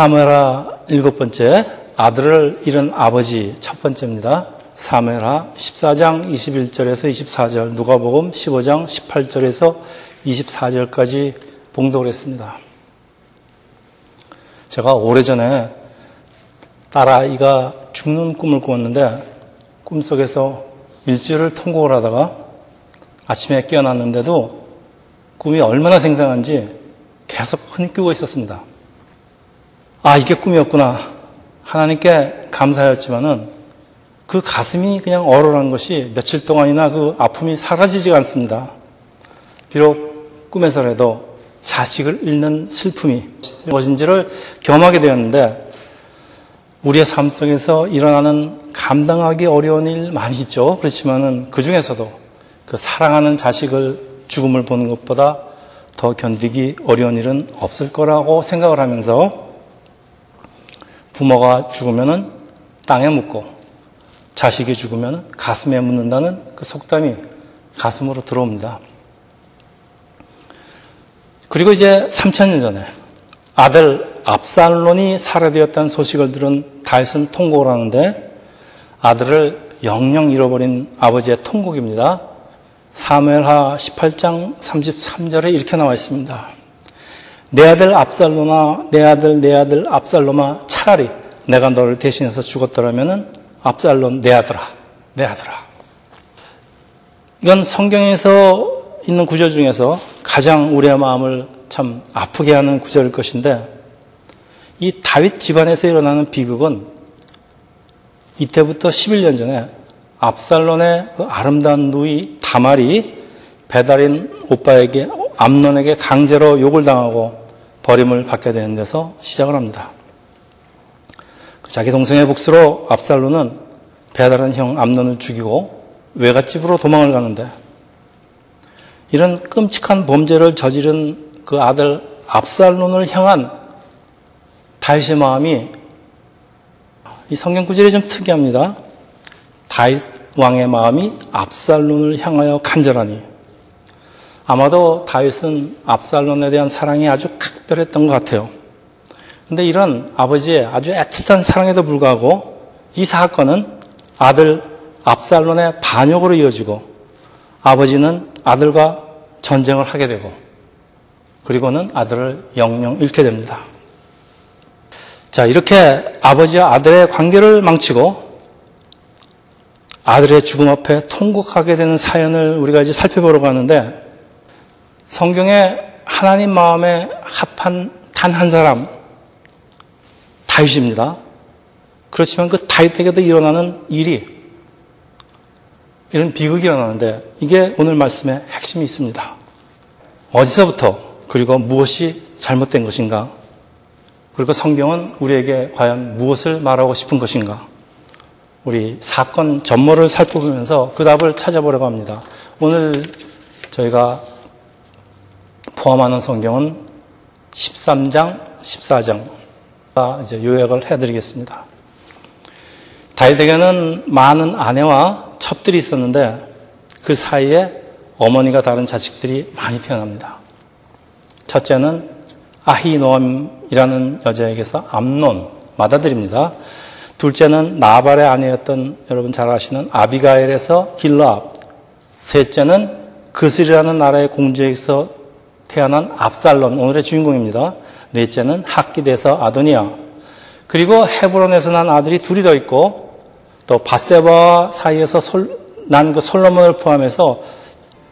사무엘하 일곱 번째 아들을 잃은 아버지 첫 번째입니다. 사무엘하 14장 21절에서 24절, 누가복음 15장 18절에서 24절까지 봉독을 했습니다. 제가 오래전에 딸아이가 죽는 꿈을 꾸었는데 꿈속에서 일주일을 통곡을 하다가 아침에 깨어났는데도 꿈이 얼마나 생생한지 계속 흐느끼고 있었습니다. 아, 이게 꿈이었구나. 하나님께 감사였지만은 그 가슴이 그냥 얼얼한 것이 며칠 동안이나 그 아픔이 사라지지가 않습니다. 비록 꿈에서라도 자식을 잃는 슬픔이 무엇인지를 경험하게 되었는데 우리의 삶 속에서 일어나는 감당하기 어려운 일 많이 있죠. 그렇지만은 그 중에서도 그 사랑하는 자식을 죽음을 보는 것보다 더 견디기 어려운 일은 없을 거라고 생각을 하면서 부모가 죽으면은 땅에 묻고 자식이 죽으면 가슴에 묻는다는 그 속담이 가슴으로 들어옵니다. 그리고 이제 3천년 전에 아들 압살론이 살해되었다는 소식을 들은 다윗은 통곡을 하는데 아들을 영영 잃어버린 아버지의 통곡입니다. 사무엘하 18장 33절에 이렇게 나와 있습니다. 내 아들 압살로마, 내 아들, 내 아들 압살로마, 차라리 내가 너를 대신해서 죽었더라면은 압살론 내 아들아, 내 아들아. 이건 성경에서 있는 구절 중에서 가장 우리의 마음을 참 아프게 하는 구절일 것인데 이 다윗 집안에서 일어나는 비극은 이때부터 11년 전에 압살론의 그 아름다운 누이 다말이 배달인 오빠에게 암론에게 강제로 욕을 당하고 버림을 받게 되는 데서 시작을 합니다. 그 자기 동생의 복수로 압살론은 배달한 형 암론을 죽이고 외갓집으로 도망을 가는데 이런 끔찍한 범죄를 저지른 그 아들 압살론을 향한 다윗의 마음이 이 성경 구절이 좀 특이합니다. 다윗 왕의 마음이 압살론을 향하여 간절하니 아마도 다윗은 압살론에 대한 사랑이 아주 각별했던 것 같아요. 근데 이런 아버지의 아주 애틋한 사랑에도 불구하고 이 사건은 아들 압살론의 반역으로 이어지고 아버지는 아들과 전쟁을 하게 되고 그리고는 아들을 영영 잃게 됩니다. 자, 이렇게 아버지와 아들의 관계를 망치고 아들의 죽음 앞에 통곡하게 되는 사연을 우리가 이제 살펴보러 가는데 성경에 하나님 마음에 합한 단 한 사람 다윗입니다. 그렇지만 그 다윗에게도 일어나는 일이 이런 비극이 일어나는데 이게 오늘 말씀의 핵심이 있습니다. 어디서부터 그리고 무엇이 잘못된 것인가? 그리고 성경은 우리에게 과연 무엇을 말하고 싶은 것인가? 우리 사건 전모를 살펴보면서 그 답을 찾아보려고 합니다. 오늘 저희가 포함하는 성경은 13장, 14장 이제 요약을 해드리겠습니다. 다윗에게는 많은 아내와 첩들이 있었는데 그 사이에 어머니가 다른 자식들이 많이 태어납니다. 첫째는 아히노암이라는 여자에게서 암론 맏아들입니다. 둘째는 나발의 아내였던 여러분 잘 아시는 아비가엘에서 길라압. 셋째는 그슬이라는 나라의 공주에게서 태어난 압살론 오늘의 주인공입니다. 넷째는 학기대서 아도니아. 그리고 헤브론에서 난 아들이 둘이 더 있고 또 바세바 사이에서 난 그 솔로몬을 포함해서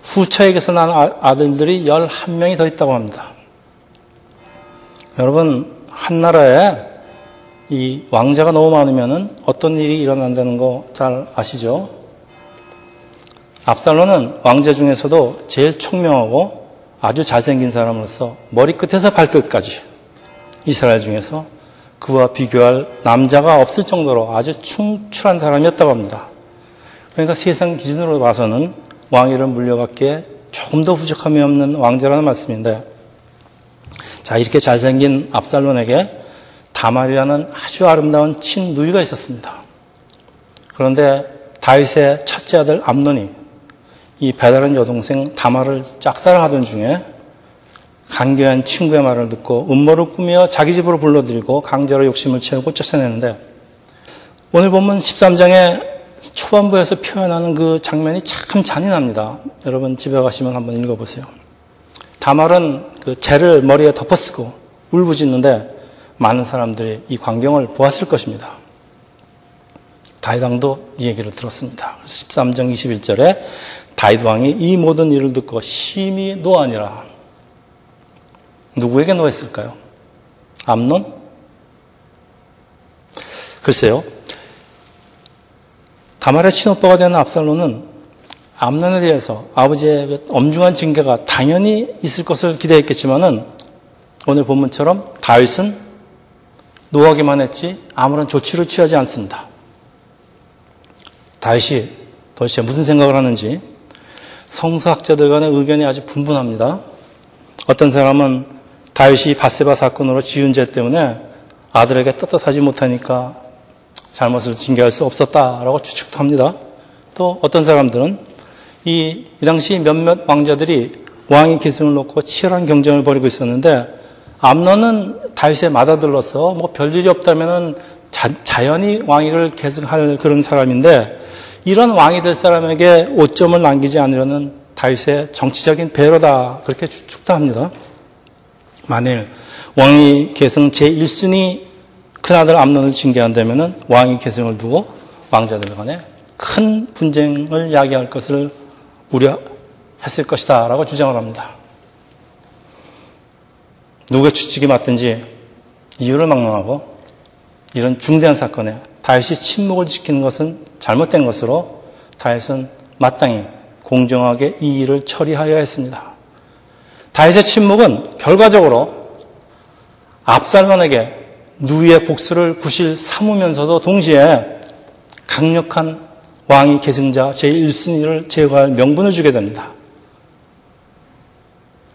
후처에게서 난 아, 아들들이 11명이 더 있다고 합니다. 여러분, 한 나라에 이 왕자가 너무 많으면 어떤 일이 일어난다는 거 잘 아시죠? 압살론은 왕자 중에서도 제일 총명하고 아주 잘생긴 사람으로서 머리끝에서 발끝까지 이스라엘 중에서 그와 비교할 남자가 없을 정도로 아주 충출한 사람이었다고 합니다. 그러니까 세상 기준으로 봐서는 왕위를 물려받기에 조금 더 부족함이 없는 왕자라는 말씀인데 자, 이렇게 잘생긴 압살론에게 다말이라는 아주 아름다운 친누이가 있었습니다. 그런데 다윗의 첫째 아들 암논이 이 배다른 여동생 다말을 짝사랑하던 중에 간교한 친구의 말을 듣고 음모를 꾸며 자기 집으로 불러들이고 강제로 욕심을 채우고 쫓아내는데 오늘 본문 13장의 초반부에서 표현하는 그 장면이 참 잔인합니다. 여러분 집에 가시면 한번 읽어보세요. 다말은 그 재를 머리에 덮어쓰고 울부짖는데 많은 사람들이 이 광경을 보았을 것입니다. 다이왕도 이 얘기를 들었습니다. 13장 21절에 다윗 왕이 이 모든 일을 듣고 심히 노하니라. 누구에게 노했을까요? 암론? 글쎄요. 다말의 친오빠가 되는 압살론은 암론에 대해서 아버지의 그 엄중한 징계가 당연히 있을 것을 기대했겠지만은 오늘 본문처럼 다윗은 노하기만 했지 아무런 조치를 취하지 않습니다. 다윗이 도대체 무슨 생각을 하는지 성서학자들 간의 의견이 아주 분분합니다. 어떤 사람은 다윗이 바세바 사건으로 지은 죄 때문에 아들에게 떳떳하지 못하니까 잘못을 징계할 수 없었다라고 추측도 합니다. 또 어떤 사람들은 이, 이 당시 몇몇 왕자들이 왕의 계승을 놓고 치열한 경쟁을 벌이고 있었는데 암론은 다윗에 맞아들러서 뭐 별일이 없다면은 자, 연히 왕위를 계승할 그런 사람인데 이런 왕이 될 사람에게 오점을 남기지 않으려는 다윗의 정치적인 배로다 그렇게 추측도 합니다. 만일 왕위 계승 제1순위 큰아들 암론을 징계한다면 왕위 계승을 두고 왕자들 간에 큰 분쟁을 야기할 것을 우려했을 것이다 라고 주장을 합니다. 누구의 추측이 맞든지 이유를 막론하고 이런 중대한 사건에 다윗이 침묵을 지키는 것은 잘못된 것으로 다윗은 마땅히 공정하게 이 일을 처리하여야 했습니다. 다윗의 침묵은 결과적으로 압살론에게 누이의 복수를 구실 삼으면서도 동시에 강력한 왕이 계승자 제1순위를 제거할 명분을 주게 됩니다.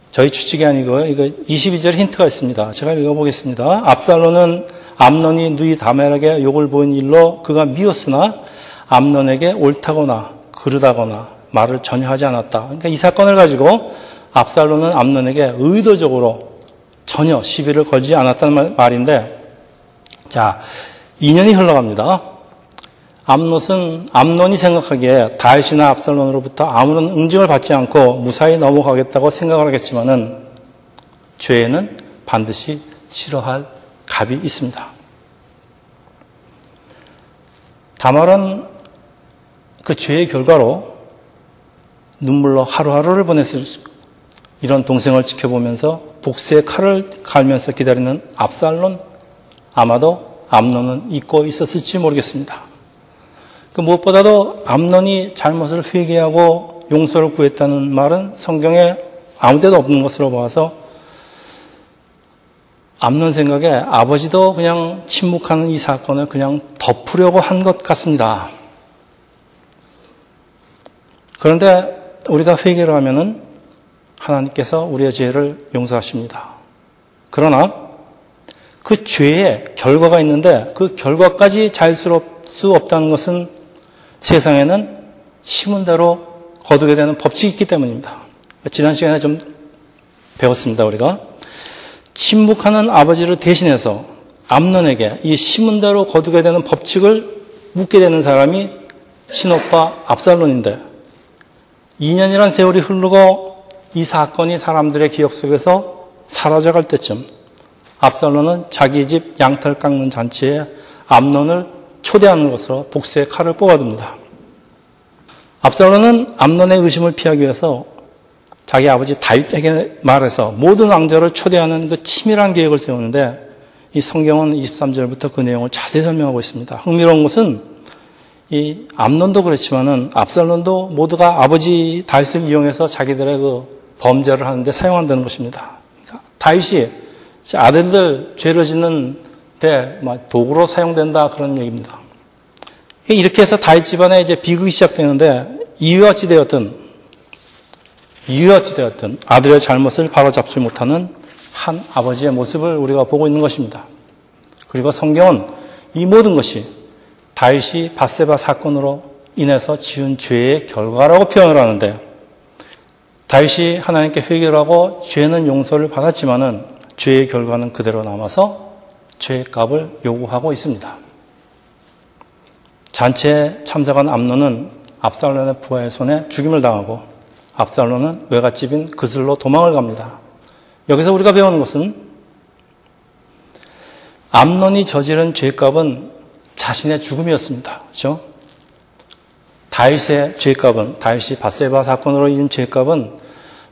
저희 추측이 아니고요. 이거 22절 힌트가 있습니다. 제가 읽어보겠습니다. 압살론은 암론이 누이 다멜에게 욕을 보인 일로 그가 미웠으나 암론에게 옳다거나 그르다거나 말을 전혀 하지 않았다. 그러니까 이 사건을 가지고 압살론은 암론에게 의도적으로 전혀 시비를 걸지 않았다는 말인데 자, 2년이 흘러갑니다. 암롯은 암론이 생각하기에 다윗이나 압살론으로부터 아무런 응징을 받지 않고 무사히 넘어가겠다고 생각을 하겠지만은 죄에는 반드시 치러할 값이 있습니다. 다말은 그 죄의 결과로 눈물로 하루하루를 보냈을 이런 동생을 지켜보면서 복수의 칼을 갈면서 기다리는 압살론 아마도 암론은 잊고 있었을지 모르겠습니다. 그 무엇보다도 암론이 잘못을 회개하고 용서를 구했다는 말은 성경에 아무 데도 없는 것으로 봐서 암론 생각에 아버지도 그냥 침묵하는 이 사건을 그냥 덮으려고 한 것 같습니다. 그런데 우리가 회개를 하면은 하나님께서 우리의 죄를 용서하십니다. 그러나 그 죄의 결과가 있는데 그 결과까지 자유스러울 수 없다는 것은 세상에는 심은 대로 거두게 되는 법칙이 있기 때문입니다. 지난 시간에 좀 배웠습니다, 우리가. 침묵하는 아버지를 대신해서 암론에게 이 심은 대로 거두게 되는 법칙을 묻게 되는 사람이 친오빠 압살론인데 2년이란 세월이 흐르고 이 사건이 사람들의 기억 속에서 사라져갈 때쯤 압살론은 자기 집 양털 깎는 잔치에 암론을 초대하는 것으로 복수의 칼을 뽑아둡니다. 압살론은 암론의 의심을 피하기 위해서 자기 아버지 다윗에게 말해서 모든 왕자를 초대하는 그 치밀한 계획을 세우는데 이 성경은 23절부터 그 내용을 자세히 설명하고 있습니다. 흥미로운 것은 이 암론도 그렇지만은 압살론도 모두가 아버지 다윗을 이용해서 자기들의 그 범죄를 하는데 사용한다는 것입니다. 그러니까 다윗이 아들들 죄를 짓는 데 도구로 사용된다 그런 얘기입니다. 이렇게 해서 다윗 집안에 이제 비극이 시작되는데 이유와 지 되었던 이유와지 되었던 아들의 잘못을 바로잡지 못하는 한 아버지의 모습을 우리가 보고 있는 것입니다. 그리고 성경은 이 모든 것이 다윗이 바세바 사건으로 인해서 지은 죄의 결과라고 표현을 하는데 다윗이 하나님께 회개를 하고 죄는 용서를 받았지만은 죄의 결과는 그대로 남아서 죄의 값을 요구하고 있습니다. 잔치에 참석한 암론은 압살론의 부하의 손에 죽임을 당하고 압살론은 외갓집인 그슬로 도망을 갑니다. 여기서 우리가 배우는 것은 암론이 저지른 죄값은 자신의 죽음이었습니다. 그렇죠? 다윗의 죄값은 다윗이 바세바 사건으로 인한 죄값은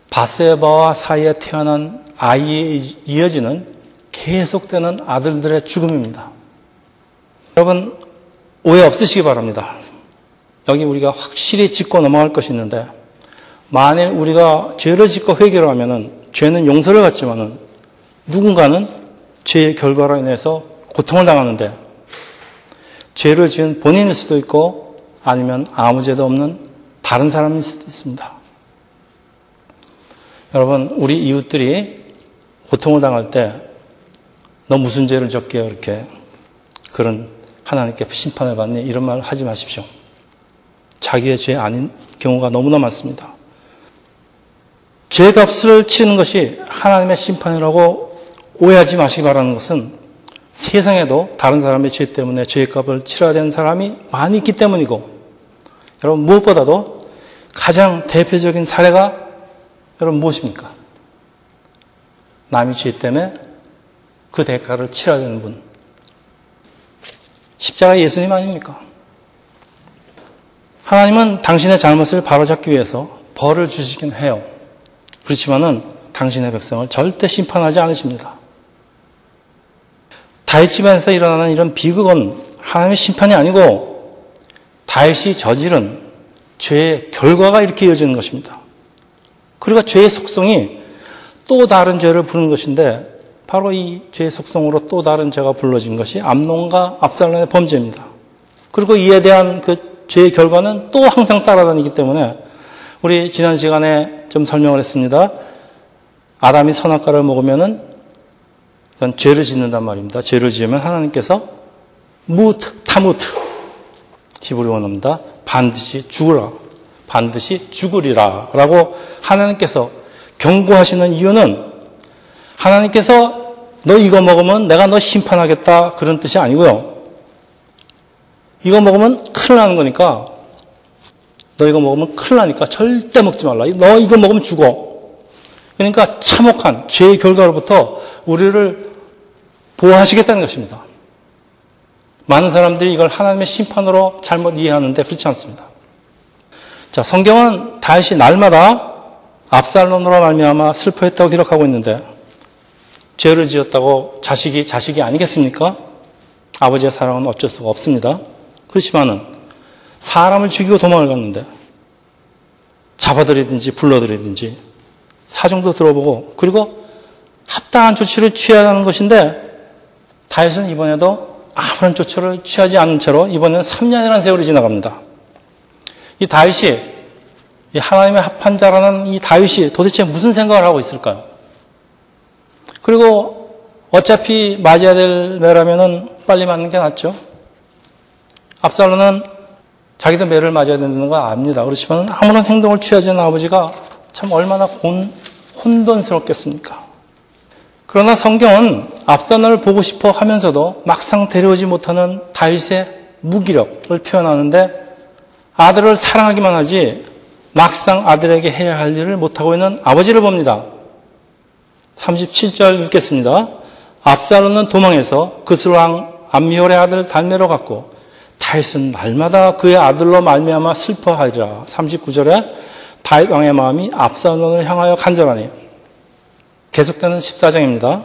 바세바와 사이에 태어난 아이에 이어지는 계속되는 아들들의 죽음입니다. 여러분 오해 없으시기 바랍니다. 여기 우리가 확실히 짚고 넘어갈 것이 있는데 만일 우리가 죄를 짓고 회개를 하면은 죄는 용서를 받지만은 누군가는 죄의 결과로 인해서 고통을 당하는데 죄를 지은 본인일 수도 있고 아니면 아무 죄도 없는 다른 사람일 수도 있습니다. 여러분, 우리 이웃들이 고통을 당할 때 너 무슨 죄를 졌게요? 이렇게 그런 하나님께 심판을 받니? 이런 말 하지 마십시오. 자기의 죄 아닌 경우가 너무나 많습니다. 죄값을 치는 것이 하나님의 심판이라고 오해하지 마시기 바라는 것은 세상에도 다른 사람의 죄 때문에 죄값을 치러야 되는 사람이 많이 있기 때문이고 여러분 무엇보다도 가장 대표적인 사례가 여러분 무엇입니까? 남의 죄 때문에 그 대가를 치러야 되는 분. 십자가 예수님 아닙니까? 하나님은 당신의 잘못을 바로잡기 위해서 벌을 주시긴 해요. 그렇지만은 당신의 백성을 절대 심판하지 않으십니다. 다윗 집안에서 일어나는 이런 비극은 하나님의 심판이 아니고 다윗이 저지른 죄의 결과가 이렇게 이어지는 것입니다. 그리고 죄의 속성이 또 다른 죄를 부르는 것인데 바로 이 죄의 속성으로 또 다른 죄가 불러진 것이 암론과 압살론의 범죄입니다. 그리고 이에 대한 그 죄의 결과는 또 항상 따라다니기 때문에 우리 지난 시간에 좀 설명을 했습니다. 아담이 선악과를 먹으면은 그건 죄를 짓는단 말입니다. 죄를 지으면 하나님께서 무트, 타무트, 히브리 원어입니다. 반드시 죽으라. 반드시 죽으리라. 라고 하나님께서 경고하시는 이유는 하나님께서 너 이거 먹으면 내가 너 심판하겠다. 그런 뜻이 아니고요. 이거 먹으면 큰일 나는 거니까 너 이거 먹으면 큰일 나니까 절대 먹지 말라. 너 이거 먹으면 죽어. 그러니까 참혹한 죄의 결과로부터 우리를 보호하시겠다는 것입니다. 많은 사람들이 이걸 하나님의 심판으로 잘못 이해하는데 그렇지 않습니다. 자, 성경은 다윗이 날마다 압살론으로 말미암아 슬퍼했다고 기록하고 있는데 죄를 지었다고 자식이 자식이 아니겠습니까? 아버지의 사랑은 어쩔 수가 없습니다. 그렇지만은 사람을 죽이고 도망을 갔는데 잡아들이든지 불러들이든지 사정도 들어보고 그리고 합당한 조치를 취해야 하는 것인데 다윗은 이번에도 아무런 조치를 취하지 않은 채로 이번에는 3년이라는 세월이 지나갑니다. 이 다윗이 이 하나님의 합한 자라는 이 다윗이 도대체 무슨 생각을 하고 있을까요? 그리고 어차피 맞아야 될 매라면은 빨리 맞는 게 낫죠. 압살로는 자기도 매를 맞아야 된다는 걸 압니다. 그렇지만 아무런 행동을 취하지 않은 아버지가 참 얼마나 혼, 혼돈스럽겠습니까? 그러나 성경은 압살론을 보고 싶어 하면서도 막상 데려오지 못하는 다윗의 무기력을 표현하는데 아들을 사랑하기만 하지 막상 아들에게 해야 할 일을 못하고 있는 아버지를 봅니다. 37절 읽겠습니다. 압살론은 도망해서 그스왕 암미올의 아들 달메로 갔고 다윗은 날마다 그의 아들로 말미암아 슬퍼하리라. 39절에 다윗 왕의 마음이 압살론을 향하여 간절하니 계속되는 14장입니다.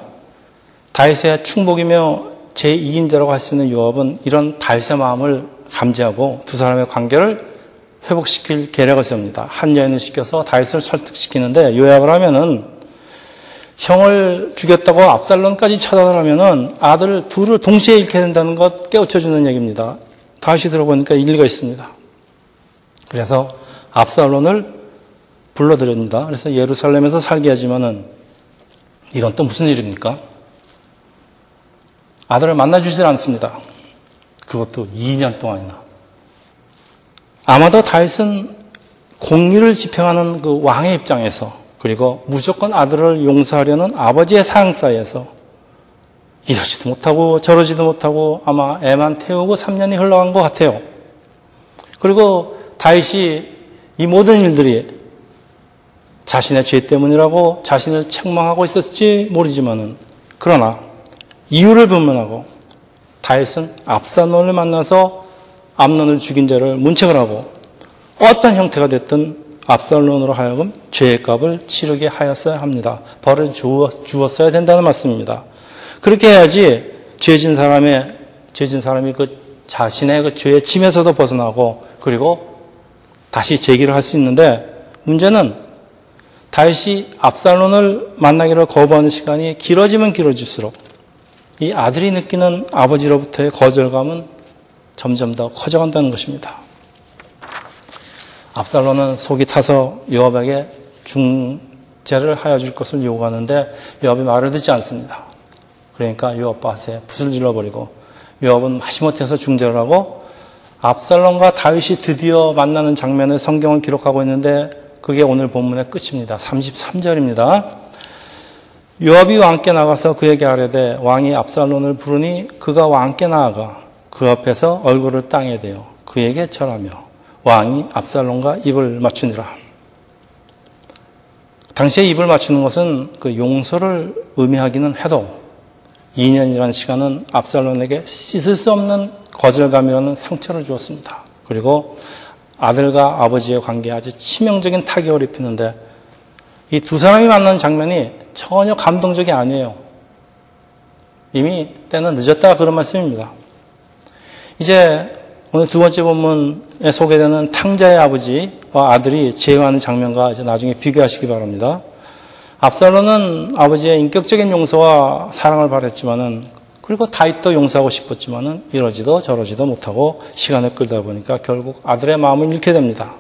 다윗의 충복이며 제2인자라고 할 수 있는 요압은 이런 다윗의 마음을 감지하고 두 사람의 관계를 회복시킬 계략을 세웁니다. 한 여인을 시켜서 다윗을 설득시키는데 요약을 하면은 형을 죽였다고 압살론까지 찾아가면은 아들 둘을 동시에 잃게 된다는 것 깨우쳐주는 얘기입니다. 다시 들어보니까 일리가 있습니다. 그래서 압살론을 불러드립니다. 그래서 예루살렘에서 살게 하지만은 이건 또 무슨 일입니까? 아들을 만나주질 않습니다. 그것도 2년 동안이나. 아마도 다윗은 공의를 집행하는 그 왕의 입장에서 그리고 무조건 아들을 용서하려는 아버지의 사랑 사이에서 이러지도 못하고 저러지도 못하고 아마 애만 태우고 3년이 흘러간 것 같아요. 그리고 다윗이 이 모든 일들이 자신의 죄 때문이라고 자신을 책망하고 있었을지 모르지만은 그러나 이유를 분문하고 다윗은 압살론을 만나서 암론을 죽인 자를 문책을 하고 어떤 형태가 됐든 압살론으로 하여금 죄의 값을 치르게 하였어야 합니다. 벌을 주었어야 된다는 말씀입니다. 그렇게 해야지 죄진 사람의 죄진 사람이 그 자신의 그 죄의 짐에서도 벗어나고 그리고 다시 재기를 할 수 있는데 문제는 다윗이 압살론을 만나기를 거부하는 시간이 길어지면 길어질수록 이 아들이 느끼는 아버지로부터의 거절감은 점점 더 커져간다는 것입니다. 압살론은 속이 타서 요압에게 중재를 하여 줄 것을 요구하는데 요압이 말을 듣지 않습니다. 그러니까 요압 밭에 붓을 질러버리고 요압은 마지못해서 중재를 하고 압살론과 다윗이 드디어 만나는 장면을 성경을 기록하고 있는데 그게 오늘 본문의 끝입니다. 33절입니다. 요압이 왕께 나가서 그에게 아뢰되 왕이 압살론을 부르니 그가 왕께 나아가 그 앞에서 얼굴을 땅에 대어 그에게 절하며 왕이 압살론과 입을 맞추니라. 당시에 입을 맞추는 것은 그 용서를 의미하기는 해도 2년이라는 시간은 압살론에게 씻을 수 없는 거절감이라는 상처를 주었습니다. 그리고 아들과 아버지의 관계에 아주 치명적인 타격을 입히는데 이 두 사람이 만난 장면이 전혀 감동적이 아니에요. 이미 때는 늦었다 그런 말씀입니다. 이제 오늘 두 번째 본문에 소개되는 탕자의 아버지와 아들이 제외하는 장면과 이제 나중에 비교하시기 바랍니다. 압살론은 아버지의 인격적인 용서와 사랑을 바랬지만은 그리고 다윗도 용서하고 싶었지만은 이러지도 저러지도 못하고 시간을 끌다 보니까 결국 아들의 마음을 잃게 됩니다.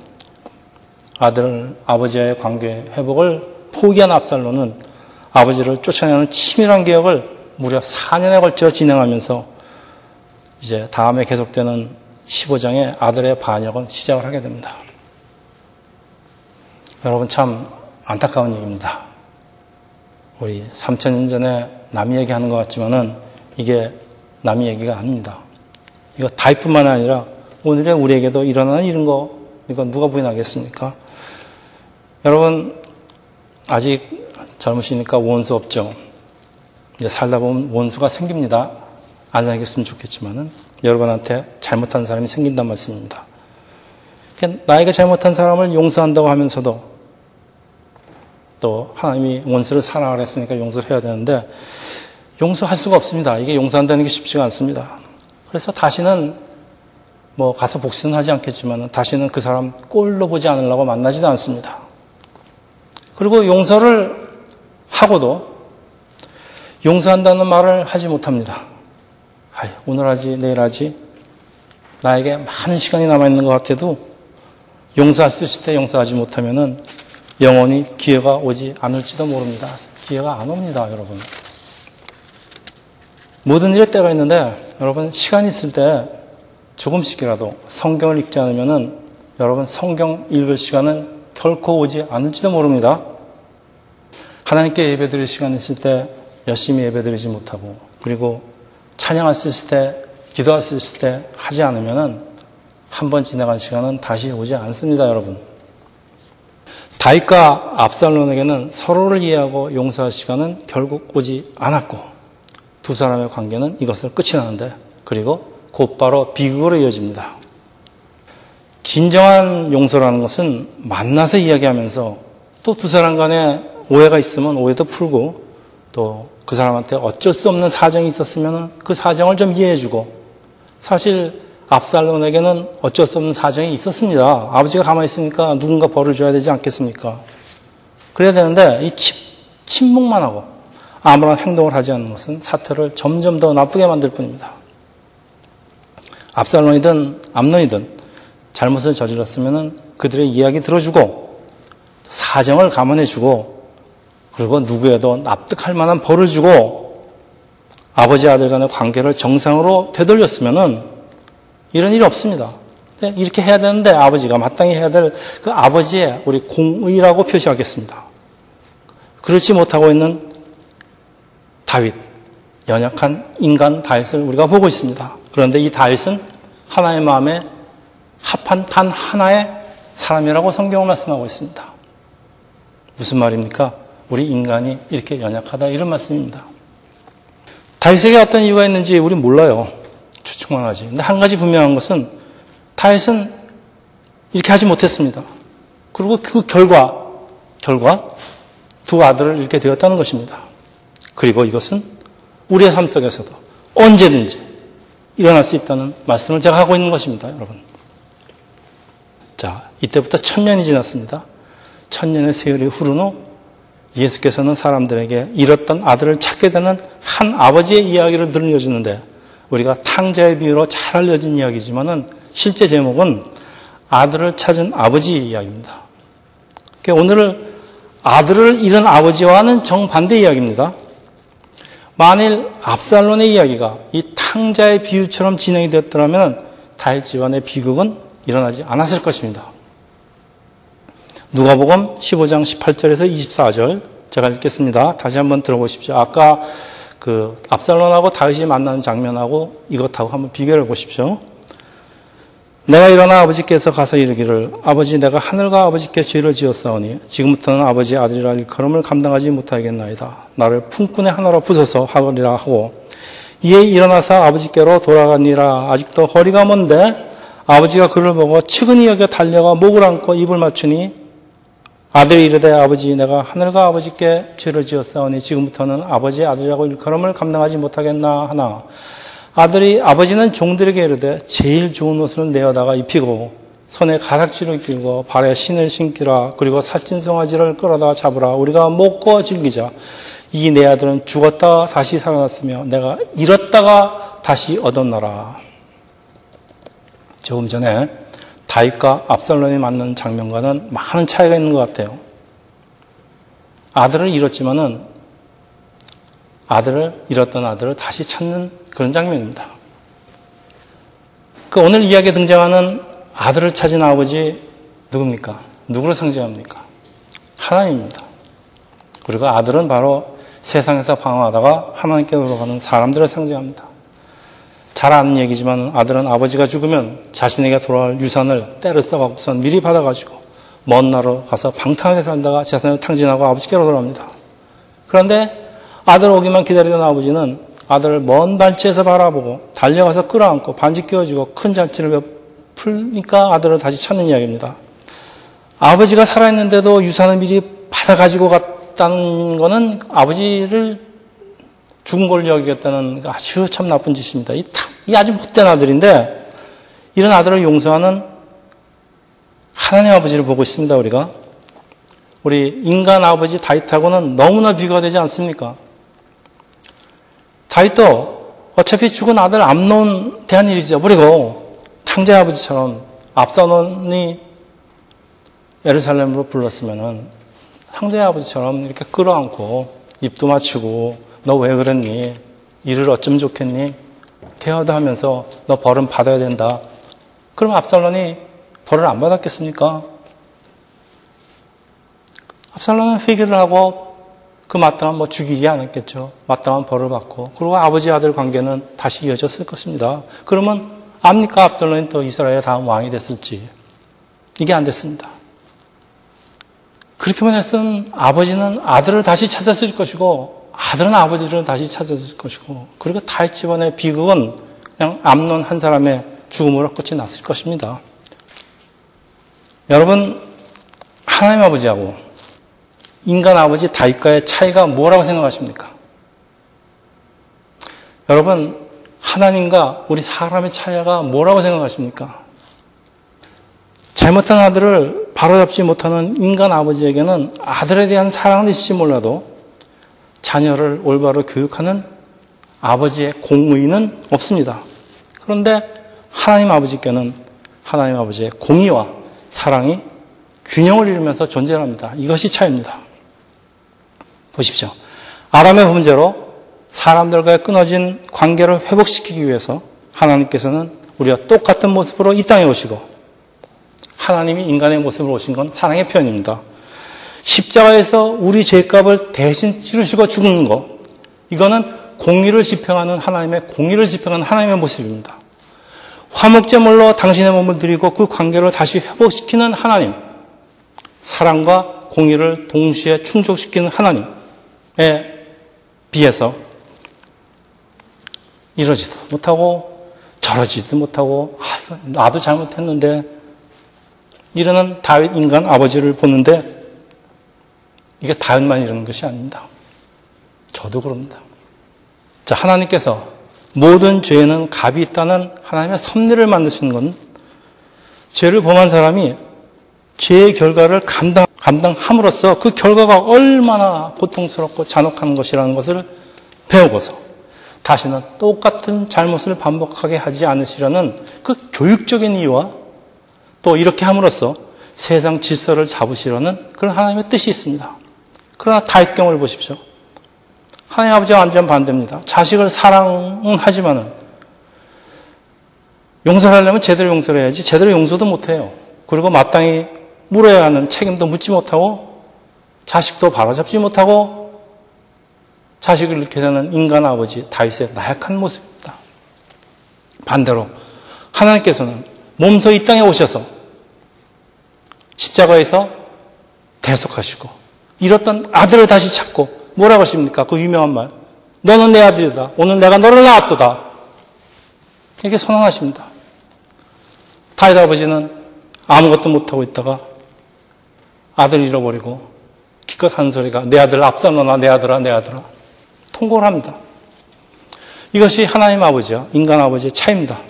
아들 아버지와의 관계 회복을 포기한 압살론은 아버지를 쫓아내는 치밀한 개혁을 무려 4년에 걸쳐 진행하면서 이제 다음에 계속되는 15장의 아들의 반역은 시작을 하게 됩니다. 여러분 참 안타까운 얘기입니다. 우리 3천년 전에 남이 얘기하는 것 같지만은 이게 남이 얘기가 아닙니다. 이거 다윗뿐만 아니라 오늘의 우리에게도 일어나는 이런 거 이건 누가 부인하겠습니까? 여러분 아직 젊으시니까 원수 없죠. 이제 살다 보면 원수가 생깁니다. 안 생겼으면 좋겠지만은 여러분한테 잘못한 사람이 생긴단 말씀입니다. 나에게 잘못한 사람을 용서한다고 하면서도 또 하나님이 원수를 사랑을 했으니까 용서를 해야 되는데 용서할 수가 없습니다. 이게 용서한다는 게 쉽지가 않습니다. 그래서 다시는 뭐 가서 복수는 하지 않겠지만 다시는 그 사람 꼴로 보지 않으려고 만나지도 않습니다. 그리고 용서를 하고도 용서한다는 말을 하지 못합니다. 아이, 오늘 하지, 내일 하지. 나에게 많은 시간이 남아 있는 것 같아도 용서할 수 있을 때 용서하지 못하면은 영원히 기회가 오지 않을지도 모릅니다. 기회가 안 옵니다, 여러분. 모든 일에 때가 있는데, 여러분, 시간 있을 때 조금씩이라도 성경을 읽지 않으면은 여러분 성경 읽을 시간은 결코 오지 않을지도 모릅니다. 하나님께 예배 드릴 시간 있을 때 열심히 예배 드리지 못하고, 그리고 찬양할 수 있을 때, 기도할 수 있을 때 하지 않으면은 한 번 지나간 시간은 다시 오지 않습니다, 여러분. 다윗과 압살론에게는 서로를 이해하고 용서할 시간은 결국 오지 않았고 두 사람의 관계는 이것을 끝이 나는데 그리고 곧바로 비극으로 이어집니다. 진정한 용서라는 것은 만나서 이야기하면서 또 두 사람 간에 오해가 있으면 오해도 풀고 또 그 사람한테 어쩔 수 없는 사정이 있었으면 그 사정을 좀 이해해주고 사실 압살론에게는 어쩔 수 없는 사정이 있었습니다. 아버지가 가만히 있으니까 누군가 벌을 줘야 되지 않겠습니까? 그래야 되는데 이 침, 묵만 하고 아무런 행동을 하지 않는 것은 사태를 점점 더 나쁘게 만들 뿐입니다. 압살론이든 암론이든 잘못을 저질렀으면 그들의 이야기 들어주고 사정을 감안해주고 그리고 누구에도 납득할 만한 벌을 주고 아버지 아들 간의 관계를 정상으로 되돌렸으면은 이런 일이 없습니다. 네, 이렇게 해야 되는데 아버지가 마땅히 해야 될 그 아버지의 우리 공의라고 표시하겠습니다. 그렇지 못하고 있는 다윗, 연약한 인간 다윗을 우리가 보고 있습니다. 그런데 이 다윗은 하나의 마음에 합한 단 하나의 사람이라고 성경을 말씀하고 있습니다. 무슨 말입니까? 우리 인간이 이렇게 연약하다 이런 말씀입니다. 다윗에게 어떤 이유가 있는지 우리 몰라요. 추측만 하지. 근데 한 가지 분명한 것은 다윗은 이렇게 하지 못했습니다. 그리고 그 결과, 결과 두 아들을 잃게 되었다는 것입니다. 그리고 이것은 우리의 삶 속에서도 언제든지 일어날 수 있다는 말씀을 제가 하고 있는 것입니다, 여러분. 자, 이때부터 천년이 지났습니다. 천년의 세월이 흐른 후 예수께서는 사람들에게 잃었던 아들을 찾게 되는 한 아버지의 이야기를 들려주는데 우리가 탕자의 비유로 잘 알려진 이야기지만은 실제 제목은 아들을 찾은 아버지의 이야기입니다. 그러니까 오늘을 아들을 잃은 아버지와는 정반대 이야기입니다. 만일 압살론의 이야기가 이 탕자의 비유처럼 진행이 되었더라면 다윗 집안의 비극은 일어나지 않았을 것입니다. 누가복음 15장 18절에서 24절 제가 읽겠습니다. 다시 한번 들어보십시오. 아까 그 압살론하고 다윗이 만나는 장면하고 이것하고 한번 비교를 해 보십시오. 내가 일어나 아버지께서 가서 이르기를 아버지 내가 하늘과 아버지께 죄를 지었사오니 지금부터는 아버지 아들이라 일컬음을 감당하지 못하겠나이다. 나를 품꾼의 하나로 부숴서 하거리라 하고 이에 일어나서 아버지께로 돌아가니라 아직도 허리가 먼데 아버지가 그를 보고 측은히 여겨 달려가 목을 안고 입을 맞추니 아들이 이르되 아버지 내가 하늘과 아버지께 죄를 지었사오니 지금부터는 아버지의 아들이라고 일컬음을 감당하지 못하겠나 하나. 아들이 아버지는 종들에게 이르되 제일 좋은 옷을 내어다가 입히고 손에 가락지를 끼고 발에 신을 신기라. 그리고 살찐 송아지를 끌어다 잡으라. 우리가 먹고 즐기자. 이 내 아들은 죽었다가 다시 살아났으며 내가 잃었다가 다시 얻었노라. 조금 전에 다윗과 압살론이 맞는 장면과는 많은 차이가 있는 것 같아요. 아들을 잃었지만은 아들을 잃었던 아들을 다시 찾는 그런 장면입니다. 그 오늘 이야기에 등장하는 아들을 찾은 아버지 누굽니까? 누구를 상징합니까? 하나님입니다. 그리고 아들은 바로 세상에서 방황하다가 하나님께 돌아가는 사람들을 상징합니다. 잘 아는 얘기지만 아들은 아버지가 죽으면 자신에게 돌아갈 유산을 때를 써갖고선 미리 받아가지고 먼 나라로 가서 방탕하게 살다가 재산을 탕진하고 아버지께로 돌아옵니다. 그런데 아들 오기만 기다리던 아버지는 아들을 먼 발치에서 바라보고 달려가서 끌어안고 반지 끼워주고 큰 잔치를 풀니까 아들을 다시 찾는 이야기입니다. 아버지가 살아있는데도 유산을 미리 받아가지고 갔다는 것은 아버지를 죽은 걸 여기겠다는 아주 참 나쁜 짓입니다. 이, 이 아주 못된 아들인데 이런 아들을 용서하는 하나님 아버지를 보고 있습니다. 우리가 우리 인간 아버지 다윗하고는 너무나 비교가 되지 않습니까? 다윗도 어차피 죽은 아들 암론 대한 일이 잊어버리고 탕제 아버지처럼 압사론이 예루살렘으로 불렀으면은 탕제 아버지처럼 이렇게 끌어안고 입도 맞추고 너 왜 그랬니? 일을 어쩌면 좋겠니? 대화도 하면서 너 벌은 받아야 된다. 그럼 압살론이 벌을 안 받았겠습니까? 압살론은 회개를 하고 그 마땅한 뭐 죽이지 않았겠죠. 마땅한 벌을 받고 그리고 아버지 아들 관계는 다시 이어졌을 것입니다. 그러면 압니까 압살론이 또 이스라엘의 다음 왕이 됐을지 이게 안 됐습니다. 그렇게만 했으면 아버지는 아들을 다시 찾았을 것이고 아들은 아버지를 다시 찾았을 것이고 그리고 다윗 집안의 비극은 그냥 암론 한 사람의 죽음으로 끝이 났을 것입니다. 여러분 하나님 아버지하고 인간 아버지 다윗과의 차이가 뭐라고 생각하십니까? 여러분 하나님과 우리 사람의 차이가 뭐라고 생각하십니까? 잘못한 아들을 바로잡지 못하는 인간 아버지에게는 아들에 대한 사랑은 있을지 몰라도 자녀를 올바로 교육하는 아버지의 공의는 없습니다. 그런데 하나님 아버지께는 하나님 아버지의 공의와 사랑이 균형을 이루면서 존재합니다. 이것이 차이입니다. 보십시오. 아담의 문제로 사람들과의 끊어진 관계를 회복시키기 위해서 하나님께서는 우리가 똑같은 모습으로 이 땅에 오시고 하나님이 인간의 모습으로 오신 건 사랑의 표현입니다. 십자가에서 우리 죄값을 대신 치르시고 죽는 것 이거는 공의를 집행하는 하나님의 공의를 집행하는 하나님의 모습입니다. 화목제물로 당신의 몸을 드리고 그 관계를 다시 회복시키는 하나님 사랑과 공의를 동시에 충족시키는 하나님에 비해서 이러지도 못하고 저러지도 못하고 아 이거 나도 잘못했는데 이러는 다윗 인간 아버지를 보는데 이게 다윗만 이러는 것이 아닙니다. 저도 그럽니다. 자 하나님께서 모든 죄에는 값이 있다는 하나님의 섭리를 만드시는 건 죄를 범한 사람이 죄의 결과를 감당, 감당함으로써 그 결과가 얼마나 고통스럽고 잔혹한 것이라는 것을 배우고서 다시는 똑같은 잘못을 반복하게 하지 않으시려는 그 교육적인 이유와 또 이렇게 함으로써 세상 질서를 잡으시려는 그런 하나님의 뜻이 있습니다. 그러나 다윗 경우를 보십시오. 하나님 아버지와 완전 반대입니다. 자식을 사랑은 하지만은 용서를 하려면 제대로 용서를 해야지 제대로 용서도 못해요. 그리고 마땅히 물어야 하는 책임도 묻지 못하고 자식도 바로잡지 못하고 자식을 잃게 되는 인간 아버지 다윗의 나약한 모습입니다. 반대로 하나님께서는 몸소 이 땅에 오셔서 십자가에서 대속하시고 잃었던 아들을 다시 찾고 뭐라고 하십니까? 그 유명한 말. 너는 내 아들이다. 오늘 내가 너를 낳았도다. 이렇게 선언하십니다. 다윗 아버지는 아무것도 못하고 있다가 아들 잃어버리고 기껏 한 소리가 내 아들 앞서너나 내 아들아 내 아들아 통곡을 합니다. 이것이 하나님 아버지와 인간 아버지의 차이입니다.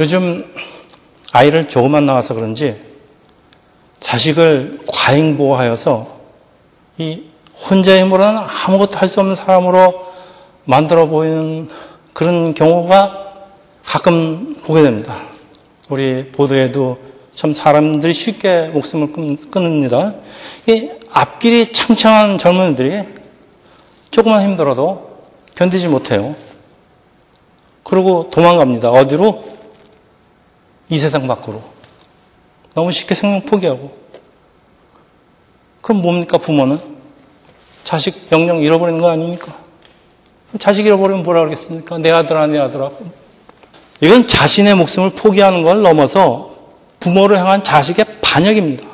요즘 아이를 조금만 나와서 그런지 자식을 과잉보호하여서 이 혼자의 힘으로는 아무것도 할 수 없는 사람으로 만들어 보이는 그런 경우가 가끔 보게 됩니다. 우리 보도에도 참 사람들이 쉽게 목숨을 끊습니다. 이 앞길이 창창한 젊은이들이 조금만 힘들어도 견디지 못해요. 그리고 도망갑니다. 어디로? 이 세상 밖으로. 너무 쉽게 생명 포기하고. 그럼 뭡니까, 부모는? 자식 영영 잃어버리는 거 아닙니까? 자식 잃어버리면 뭐라 그러겠습니까? 내 아들아, 내 아들아. 이건 자신의 목숨을 포기하는 걸 넘어서 부모를 향한 자식의 반역입니다.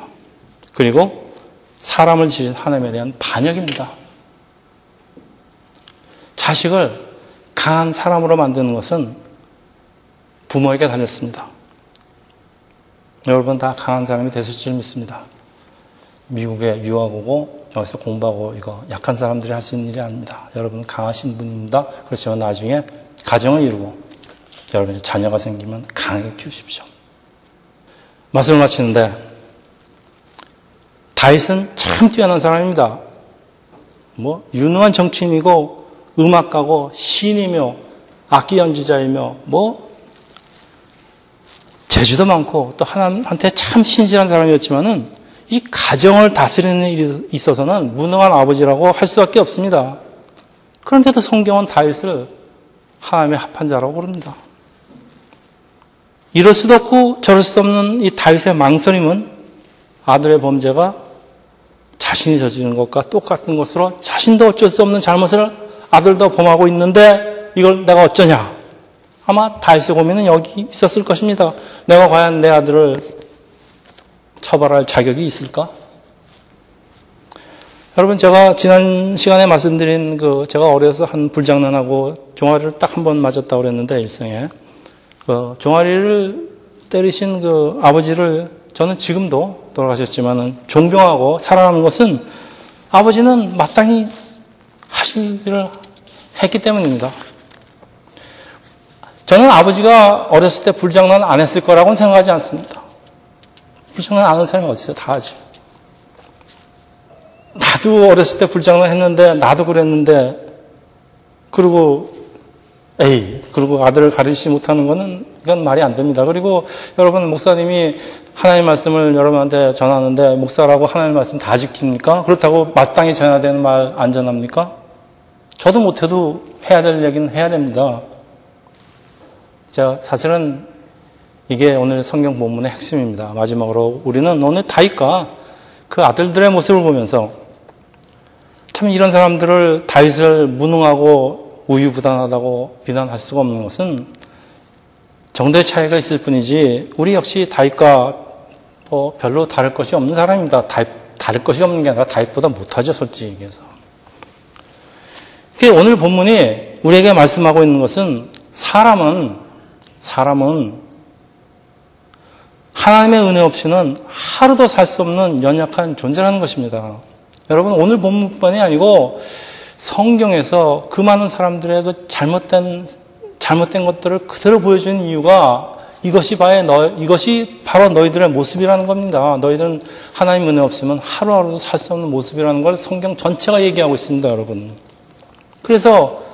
그리고 사람을 지은 하나님에 대한 반역입니다. 자식을 강한 사람으로 만드는 것은 부모에게 달렸습니다. 여러분 다 강한 사람이 되실 줄 믿습니다. 미국에 유학 오고 여기서 공부하고 이거 약한 사람들이 할 수 있는 일이 아닙니다. 여러분 강하신 분입니다. 그렇지만 나중에 가정을 이루고 여러분의 자녀가 생기면 강하게 키우십시오. 말씀을 마치는데 다윗은 참 뛰어난 사람입니다. 뭐 유능한 정치인이고 음악가고 시인이며 악기 연주자이며 뭐 재주도 많고 또 하나님한테 참 신실한 사람이었지만은 이 가정을 다스리는 일에 있어서는 무능한 아버지라고 할 수밖에 없습니다. 그런데도 성경은 다윗을 하나님의 합한 자라고 부릅니다. 이럴 수도 없고 저럴 수도 없는 이 다윗의 망설임은 아들의 범죄가 자신이 저지른 것과 똑같은 것으로 자신도 어쩔 수 없는 잘못을 아들도 범하고 있는데 이걸 내가 어쩌냐. 아마 다윗의 고민은 여기 있었을 것입니다. 내가 과연 내 아들을 처벌할 자격이 있을까? 여러분 제가 지난 시간에 말씀드린 그 제가 어려서 한 불장난하고 종아리를 딱 한 번 맞았다고 그랬는데 일생에 그 종아리를 때리신 그 아버지를 저는 지금도 돌아가셨지만은 존경하고 사랑하는 것은 아버지는 마땅히 하실 일을 했기 때문입니다. 저는 아버지가 어렸을 때 불장난 안 했을 거라고는 생각하지 않습니다. 불장난 안 하는 사람이 어딨어요? 다 하지. 나도 어렸을 때 불장난 했는데, 나도 그랬는데, 그리고 에이, 그리고 아들을 가르치지 못하는 것은 이건 말이 안 됩니다. 그리고 여러분 목사님이 하나님 말씀을 여러분한테 전하는데 목사라고 하나님 말씀 다 지킵니까? 그렇다고 마땅히 전해야 되는 말 안 전합니까? 저도 못해도 해야 될 얘기는 해야 됩니다. 자, 사실은 이게 오늘 성경 본문의 핵심입니다. 마지막으로 우리는 오늘 다윗과 그 아들들의 모습을 보면서 참 이런 사람들을 다윗을 무능하고 우유부단하다고 비난할 수가 없는 것은 정도의 차이가 있을 뿐이지 우리 역시 다윗과 뭐 별로 다를 것이 없는 사람입니다. 다윗, 다를 것이 없는 게 아니라 다윗보다 못하죠, 솔직히 얘기해서. 오늘 본문이 우리에게 말씀하고 있는 것은 사람은 사람은 하나님의 은혜 없이는 하루도 살 수 없는 연약한 존재라는 것입니다. 여러분 오늘 본문뿐이 아니고 성경에서 그 많은 사람들의 그 잘못된 잘못된 것들을 그대로 보여주는 이유가 이것이 바에 너 이것이 바로 너희들의 모습이라는 겁니다. 너희들은 하나님 은혜 없으면 하루하루도 살 수 없는 모습이라는 걸 성경 전체가 얘기하고 있습니다, 여러분. 그래서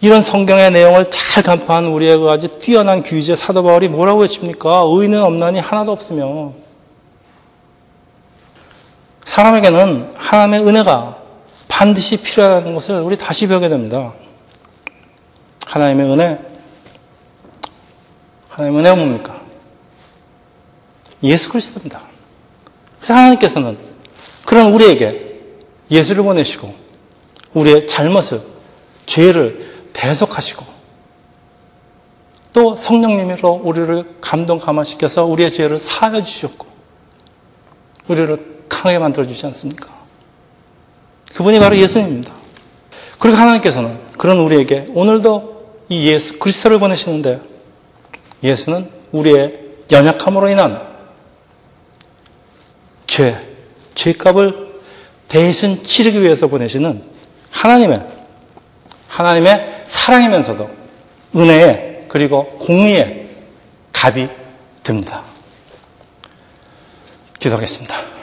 이런 성경의 내용을 잘 간파한 우리의 그 아주 뛰어난 귀재 사도 바울이 뭐라고 했습니까? 의는 없나니 하나도 없으며 사람에게는 하나님의 은혜가 반드시 필요하다는 것을 우리 다시 배우게 됩니다. 하나님의 은혜, 하나님의 은혜가 뭡니까? 예수 그리스도입니다. 하나님께서는 그런 우리에게 예수를 보내시고 우리의 잘못을, 죄를 대속하시고 또 성령님으로 우리를 감동 감화시켜서 우리의 죄를 사하여 주셨고 우리를 강하게 만들어 주지 않습니까? 그분이 바로 예수님입니다. 그리고 하나님께서는 그런 우리에게 오늘도 이 예수 그리스도를 보내시는데 예수는 우리의 연약함으로 인한 죄, 죄값을 대신 치르기 위해서 보내시는 하나님의 하나님의 사랑이면서도 은혜의 그리고 공의의 갑이 됩니다. 기도하겠습니다.